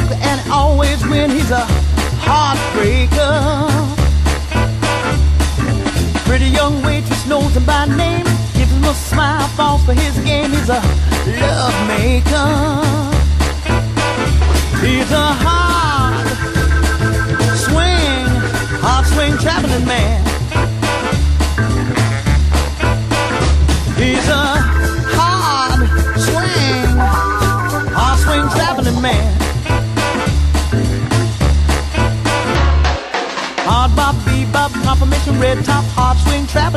And always win. He's a heartbreaker. Pretty young waitress knows him by name Gives him a smile falls for his game. He's a love maker. He's a hard swing, hard swing traveling man.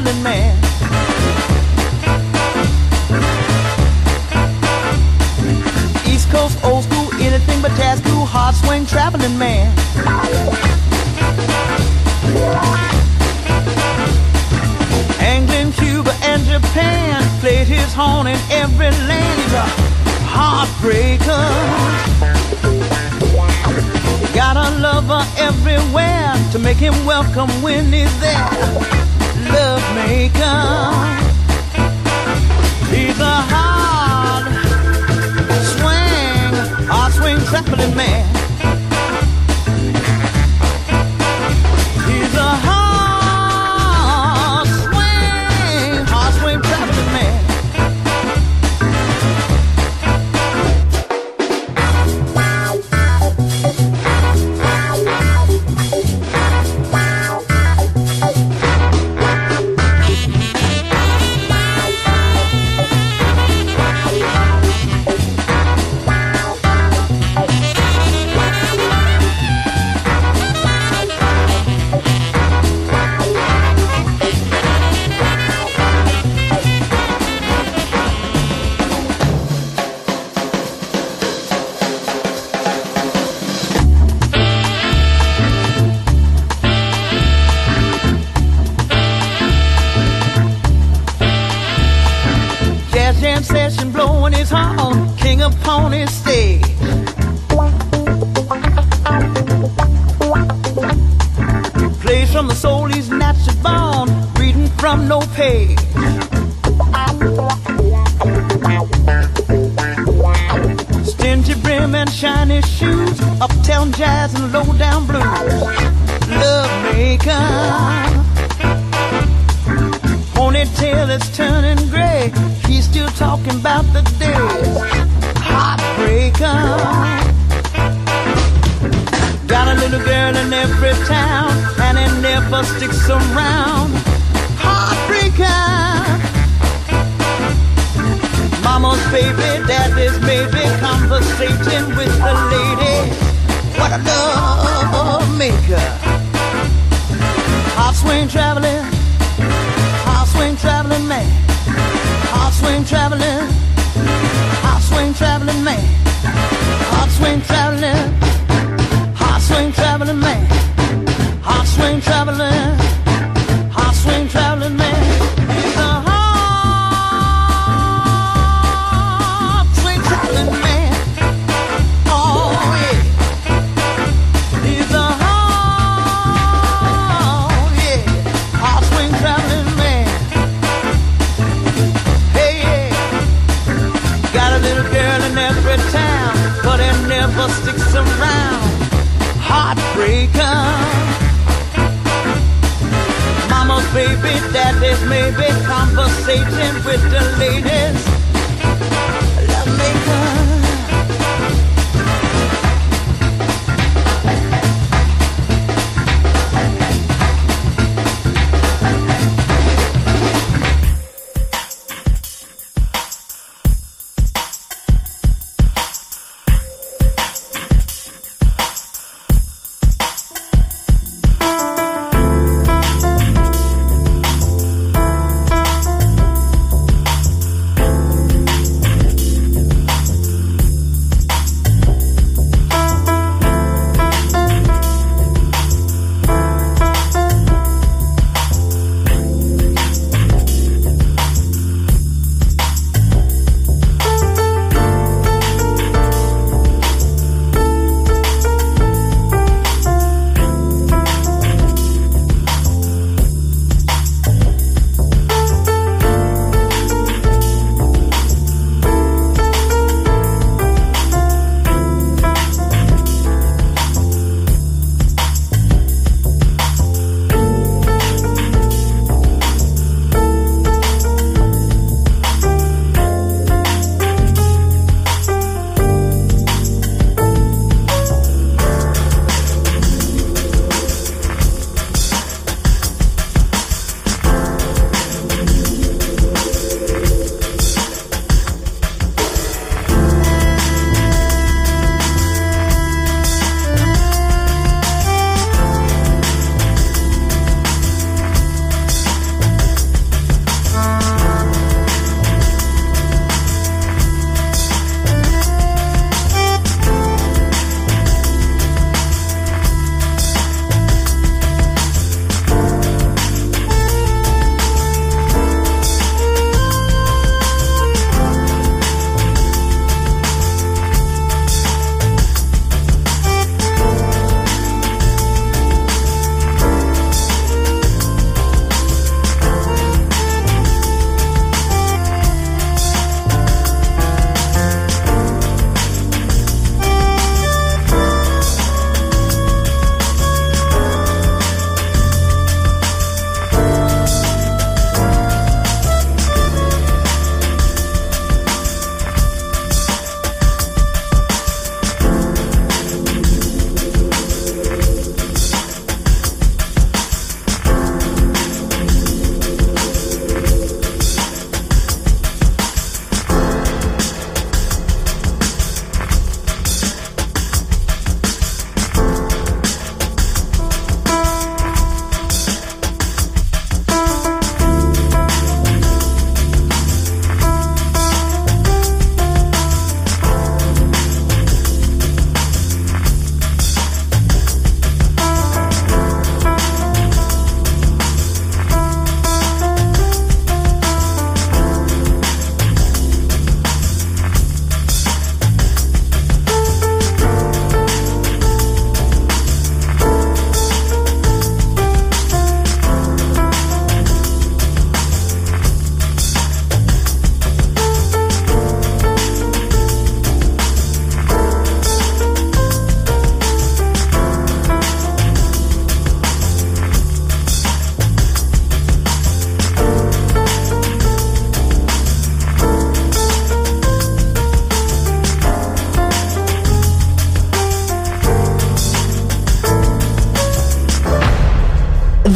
Traveling man. Coast, old school, anything but jazz cool, hard swing traveling man. England, Cuba, and Japan played his horn in every land. He's a heartbreaker. Got a lover everywhere to make him welcome when he's there. Love maker. He's a hard swing traveling man. He's a shiny shoes, uptown jazz and low down blues. Love maker. Ponytail is turning gray. He's still talking about the days. Heartbreaker. Got a little girl in every town, and it never sticks around. Heartbreaker. mama's baby, that is maybe conversating with the lady. What a love maker. Hot swing traveling, hot swing traveling man, hot swing traveling, hot swing traveling man, hot swing traveling, hot swing traveling man, hot swing traveling, hot swing traveling man. sticks around. Heartbreaker. Mama's baby, daddy's maybe, conversating with the ladies. Love maker.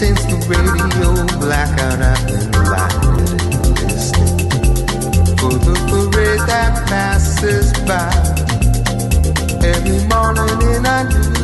since the radio blackout, I've been blinded and listening for the parade that passes by every morning, in I knew.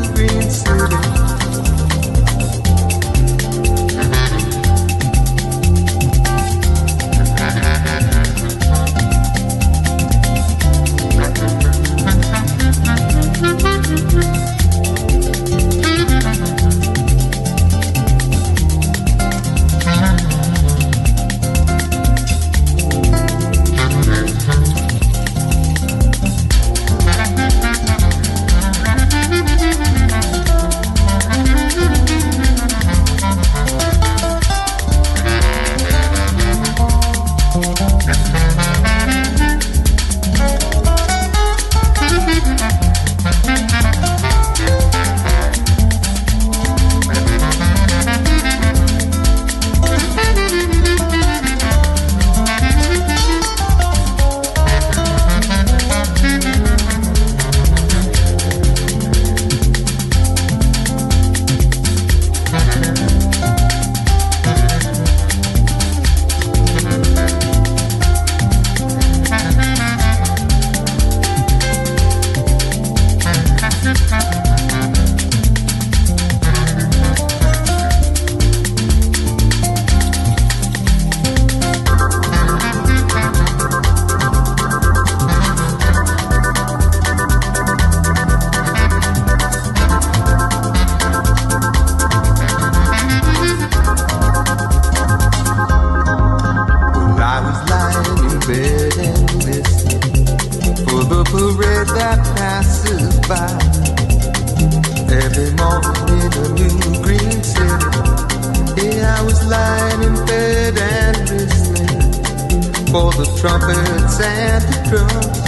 trumpets and the drums.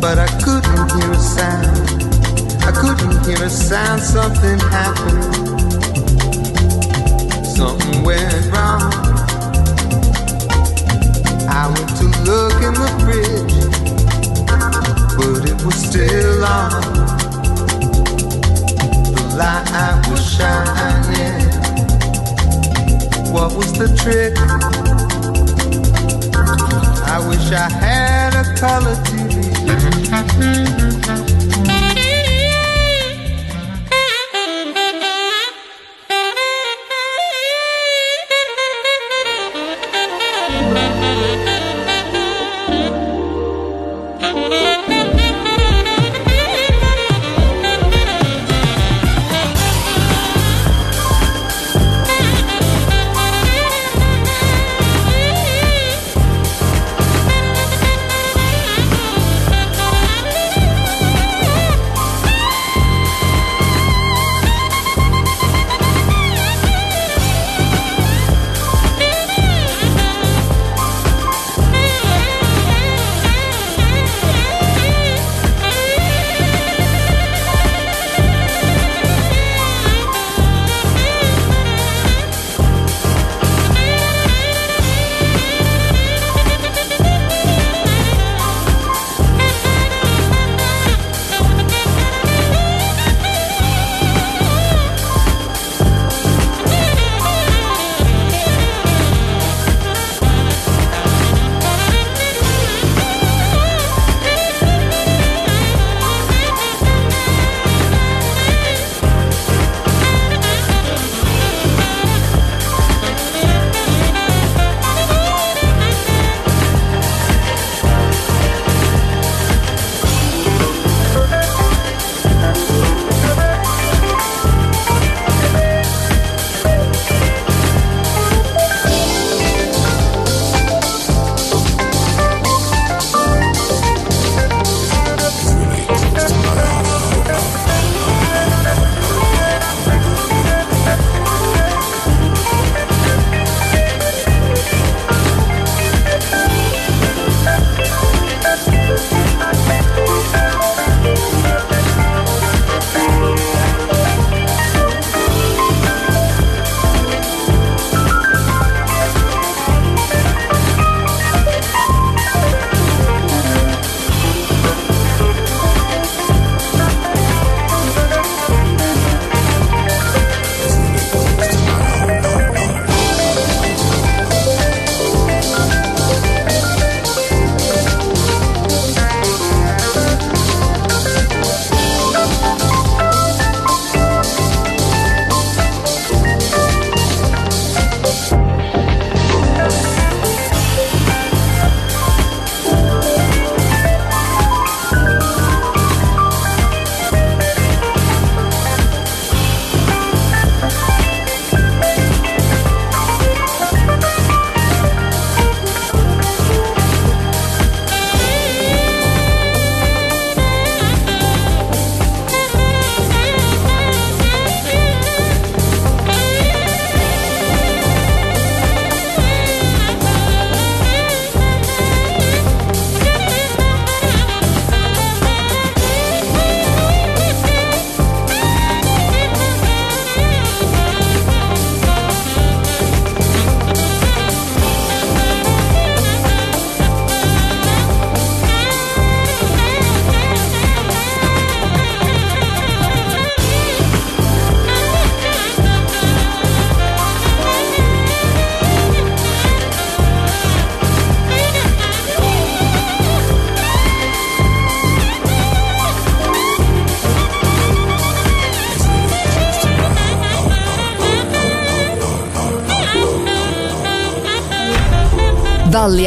But I couldn't hear a sound. I couldn't hear a sound. Something happened. Something went wrong. I went to look in the bridge, but it was still on. The light was shining. What was the trick? I wish I had a color TV.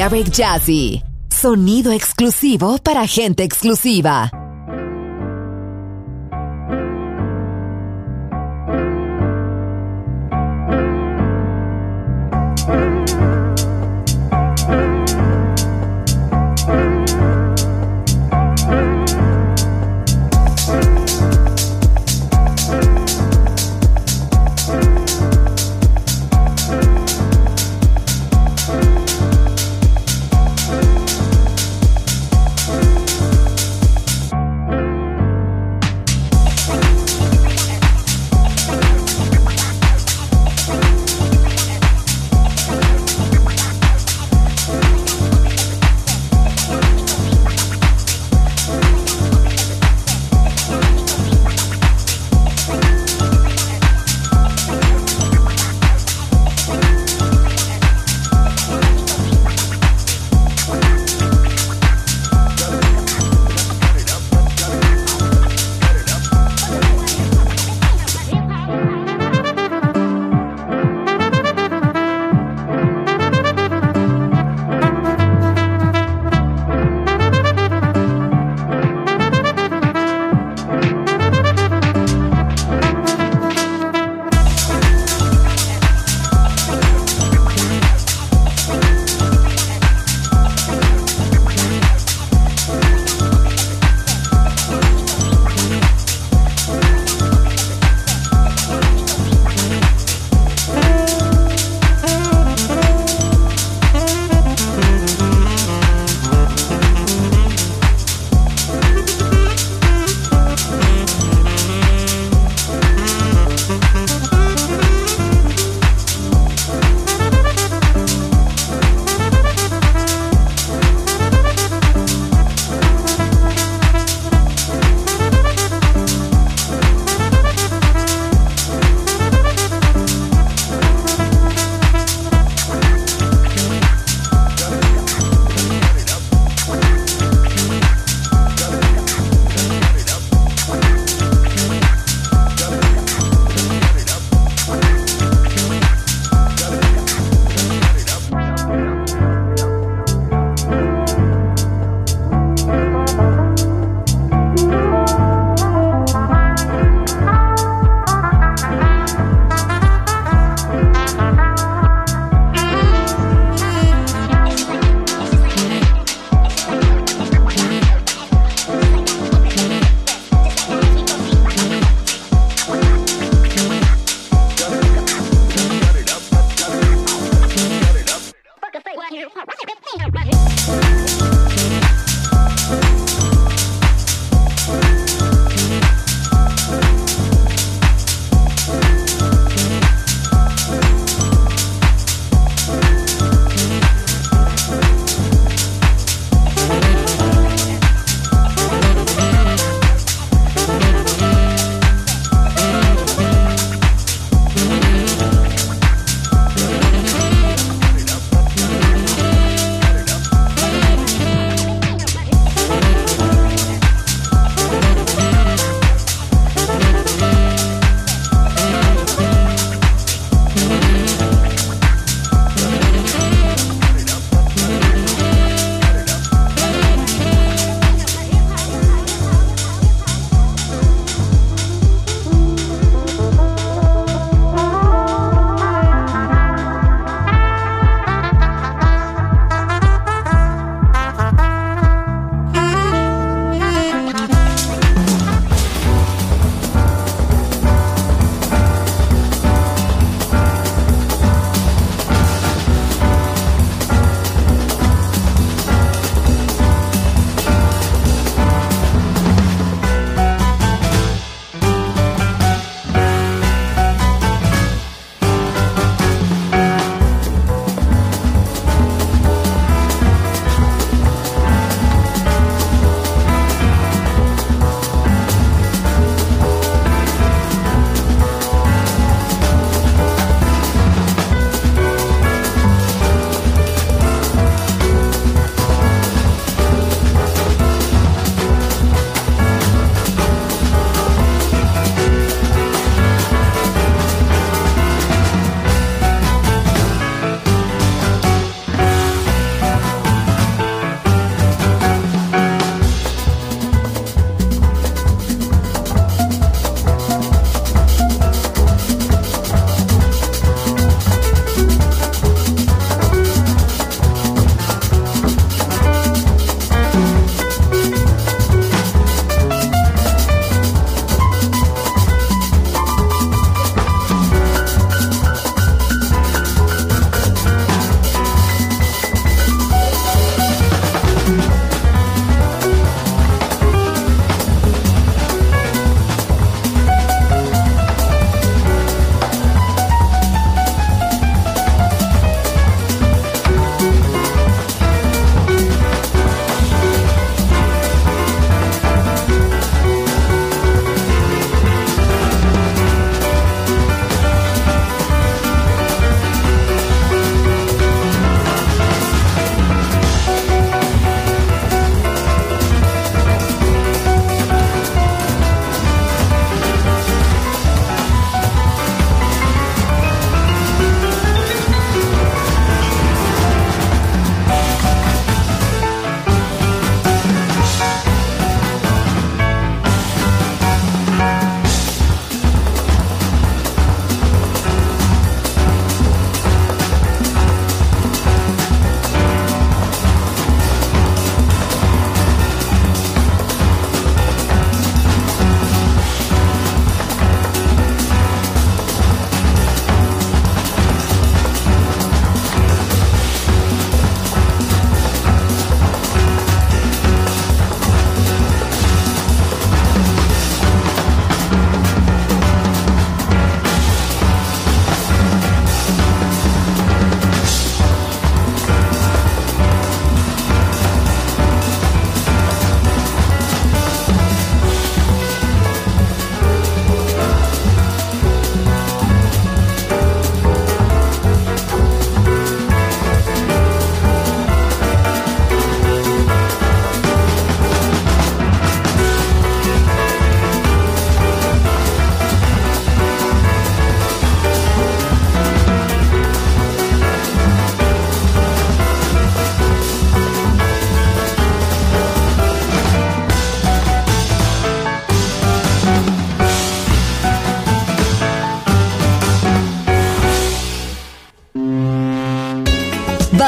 Balearic Jazzy. Sonido exclusivo para gente exclusiva.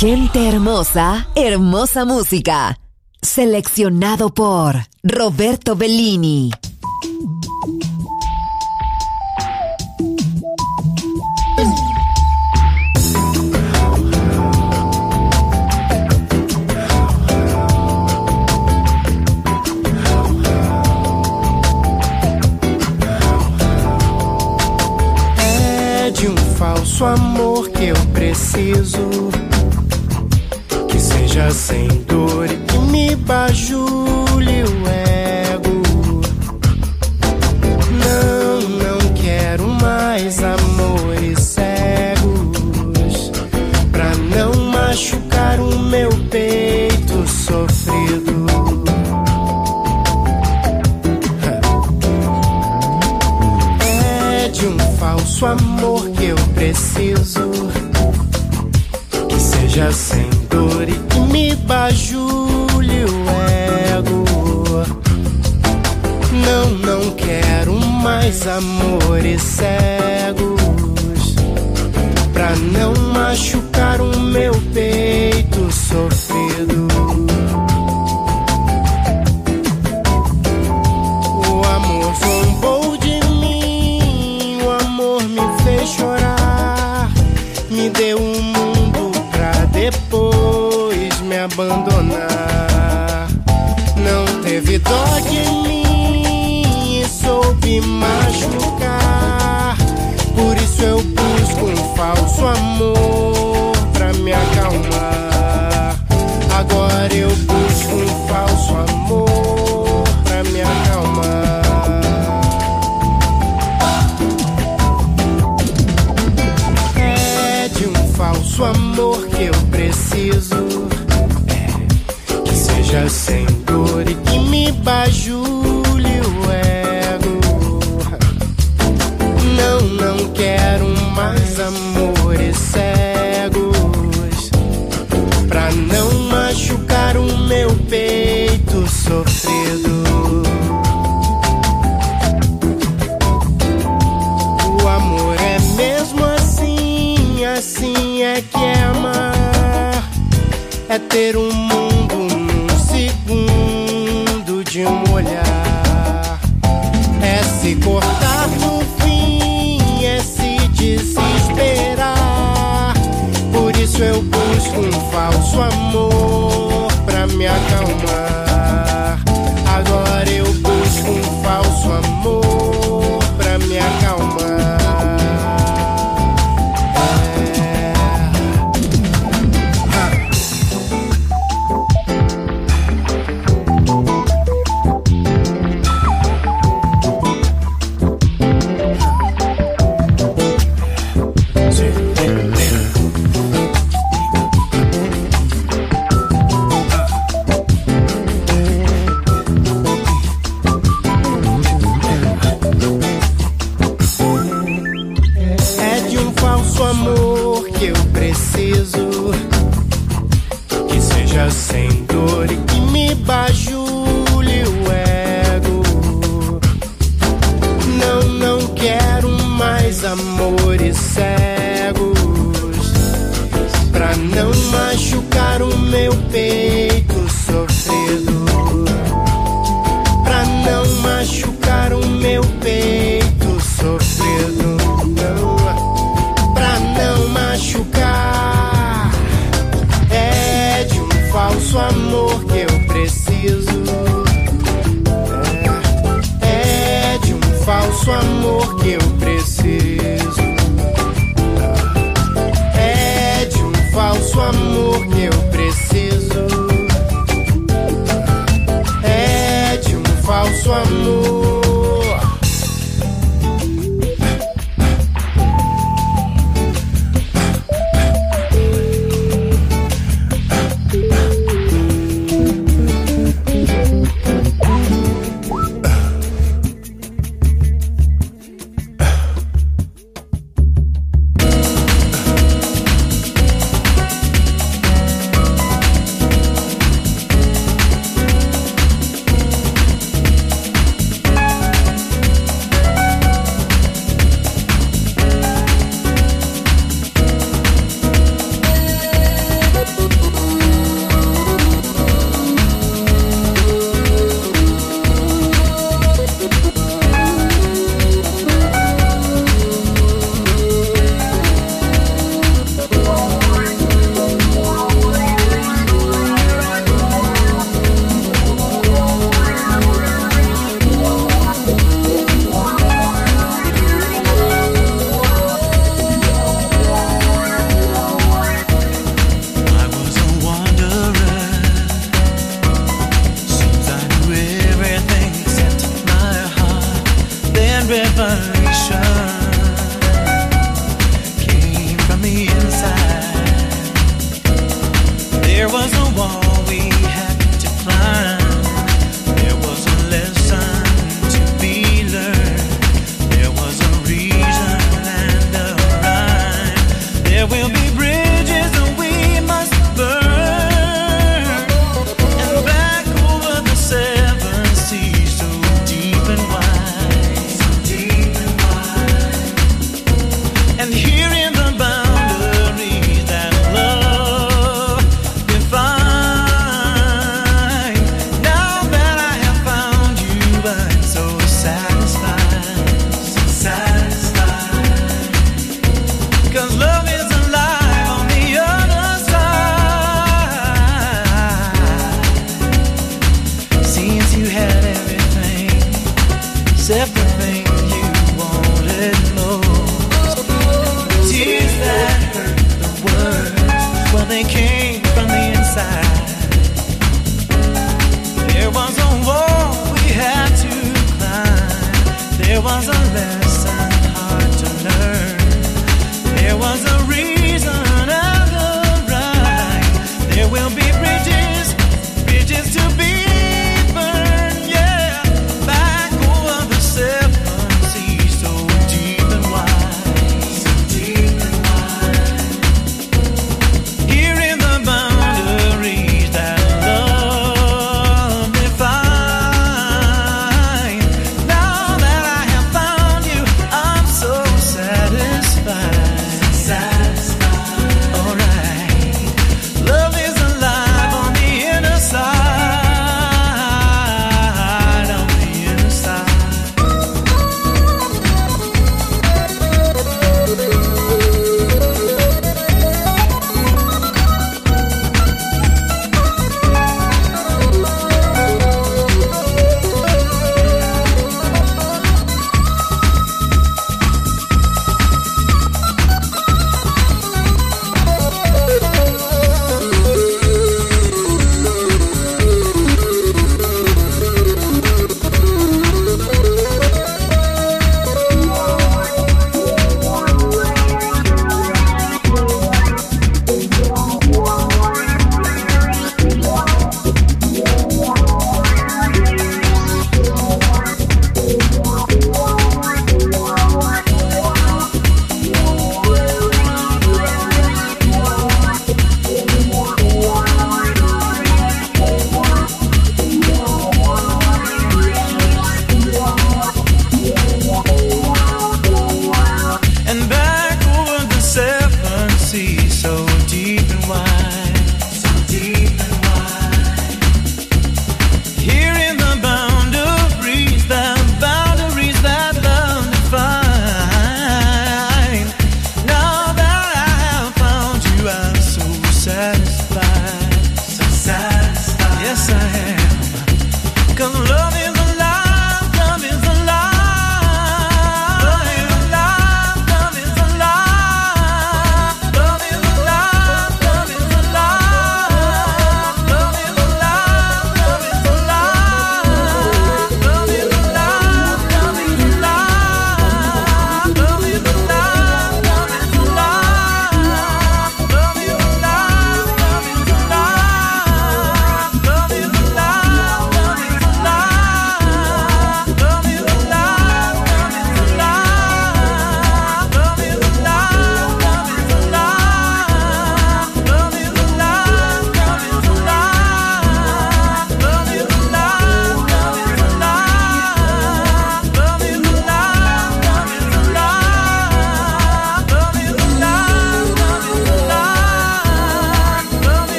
Gente hermosa, hermosa música. Seleccionado por Roberto Bellini. De um falso amor que eu preciso seja sem dor e que me bajule o ego. Não, não quero mais amores cegos pra não machucar o meu peito sofrido. É de um falso amor que eu preciso que seja sem mais amores cegos. Pra não machucar o meu peito sofrido. Machucar. Por isso eu busco um falso amor pra me acalmar. Agora eu busco su amor. falso amor que eu preciso. Que seja sem dor e que me bajule o ego. Não, não quero mais amores cegos. Pra não machucar o meu peito. porque eu preciso. É de um falso amor que eu preciso. É de um falso amor.